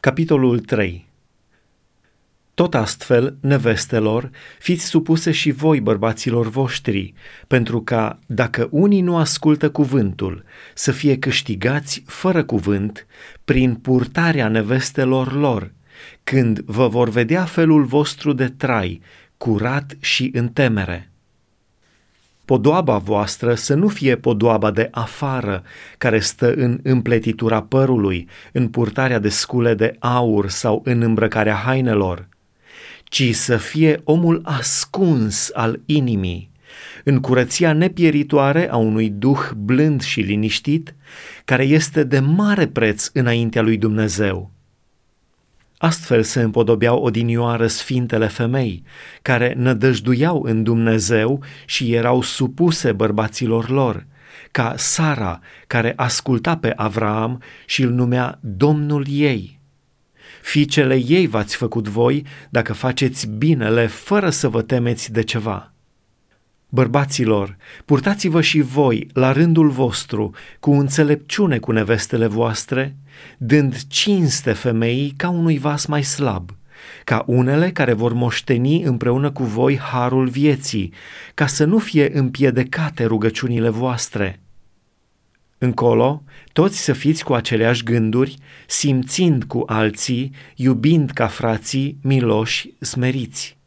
Capitolul 3 Tot astfel, nevestelor, fiți supuse și voi bărbaților voștri, pentru ca, dacă unii nu ascultă cuvântul, să fie câștigați fără cuvânt, prin purtarea nevestelor lor, când vă vor vedea felul vostru de trai, curat și în temere podoaba voastră să nu fie podoaba de afară, care stă în împletitura părului, în purtarea de scule de aur sau în îmbrăcarea hainelor, ci să fie omul ascuns al inimii, în curăția nepieritoare a unui duh blând și liniștit, care este de mare preț înaintea lui Dumnezeu Astfel se împodobeau odinioară sfintele femei, care nădăjduiau în Dumnezeu și erau supuse bărbaților lor, ca Sara, care asculta pe Avraam și îl numea Domnul ei. Fiicele ei v-ați făcut voi dacă faceți binele fără să vă temeți de ceva. Bărbaților, purtați-vă și voi, la rândul vostru, cu înțelepciune cu nevestele voastre, dând cinste femeii ca unui vas mai slab, ca unele care vor moșteni împreună cu voi harul vieții, ca să nu fie împiedecate rugăciunile voastre. Încolo, toți să fiți cu aceleași gânduri, simțind cu alții, iubind ca frații, miloși, smeriți.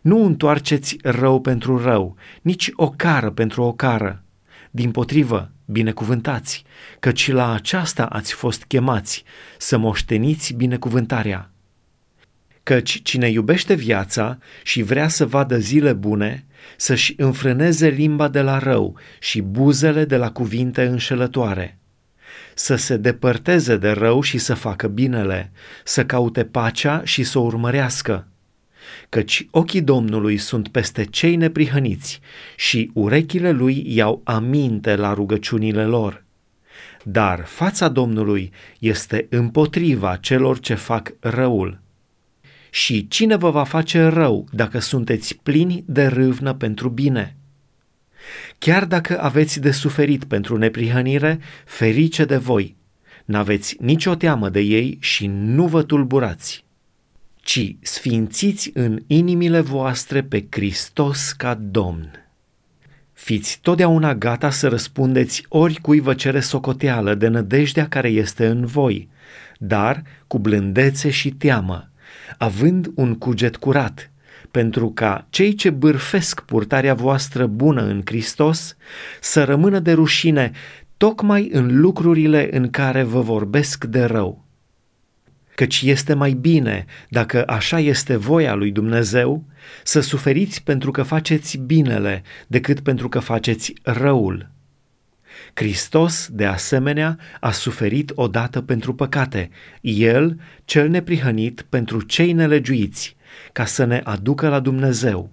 Nu întoarceți rău pentru rău, nici o cară pentru o cară. Din potrivă, binecuvântați, căci la aceasta ați fost chemați, să moșteniți binecuvântarea. Căci cine iubește viața și vrea să vadă zile bune, să-și înfrâneze limba de la rău și buzele de la cuvinte înșelătoare, să se depărteze de rău și să facă binele, să caute pacea și să o urmărească, căci ochii Domnului sunt peste cei neprihăniți și urechile lui iau aminte la rugăciunile lor. Dar fața Domnului este împotriva celor ce fac răul. Și cine vă va face rău dacă sunteți plini de râvnă pentru bine? Chiar dacă aveți de suferit pentru neprihănire, ferice de voi. N-aveți nicio teamă de ei și nu vă tulburați ci sfințiți în inimile voastre pe Hristos ca Domn. Fiți totdeauna gata să răspundeți oricui vă cere socoteală de nădejdea care este în voi, dar cu blândețe și teamă, având un cuget curat, pentru ca cei ce bârfesc purtarea voastră bună în Hristos să rămână de rușine tocmai în lucrurile în care vă vorbesc de rău căci este mai bine, dacă așa este voia lui Dumnezeu, să suferiți pentru că faceți binele decât pentru că faceți răul. Hristos, de asemenea, a suferit odată pentru păcate, El, cel neprihănit, pentru cei nelegiuiți, ca să ne aducă la Dumnezeu.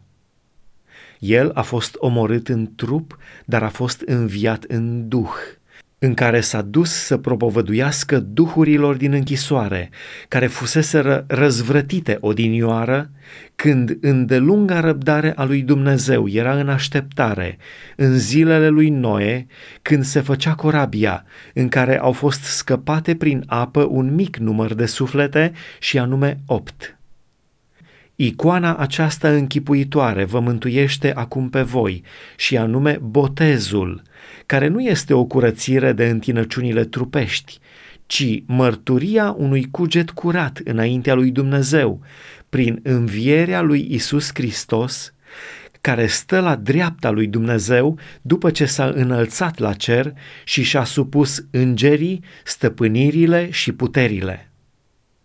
El a fost omorât în trup, dar a fost înviat în duh în care s-a dus să propovăduiască duhurilor din închisoare, care fuseseră răzvrătite odinioară, când îndelunga răbdare a lui Dumnezeu era în așteptare, în zilele lui Noe, când se făcea corabia, în care au fost scăpate prin apă un mic număr de suflete și anume opt. Icoana aceasta închipuitoare vă mântuiește acum pe voi, și anume botezul, care nu este o curățire de întinăciunile trupești, ci mărturia unui cuget curat înaintea lui Dumnezeu, prin învierea lui Isus Hristos, care stă la dreapta lui Dumnezeu după ce s-a înălțat la cer și și-a supus îngerii, stăpânirile și puterile.